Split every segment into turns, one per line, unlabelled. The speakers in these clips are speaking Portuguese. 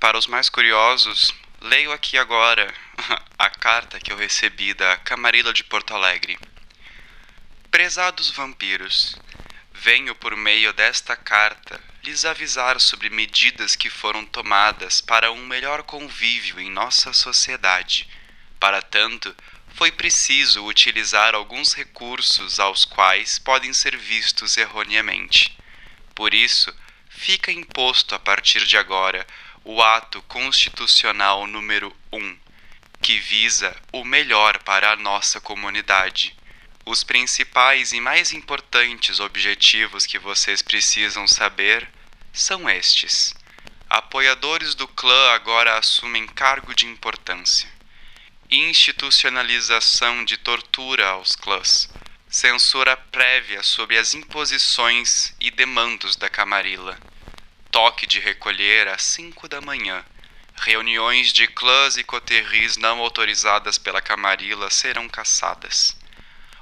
Para os mais curiosos, leio aqui agora a carta que eu recebi da Camarilla de Porto Alegre. Prezados vampiros, venho por meio desta carta lhes avisar sobre medidas que foram tomadas para um melhor convívio em nossa sociedade. Para tanto, foi preciso utilizar alguns recursos aos quais podem ser vistos erroneamente. Por isso, fica imposto a partir de agora o ato constitucional número 1, que visa o melhor para a nossa comunidade. Os principais e mais importantes objetivos que vocês precisam saber são estes. Apoiadores do clã agora assumem cargo de importância. Institucionalização de tortura aos clãs. Censura prévia sobre as imposições e demandos da Camarilla. Toque de recolher às 5 da manhã. Reuniões de clãs e coterris não autorizadas pela Camarilla serão caçadas.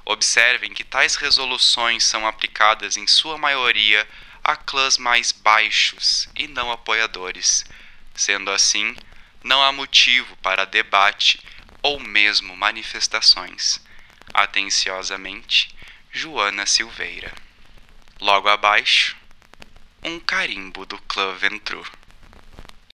Observem que tais resoluções são aplicadas em sua maioria a clãs mais baixos e não apoiadores. Sendo assim, não há motivo para debate ou mesmo manifestações. Atenciosamente, Joana Silveira. Logo abaixo, um carimbo do clã Ventru.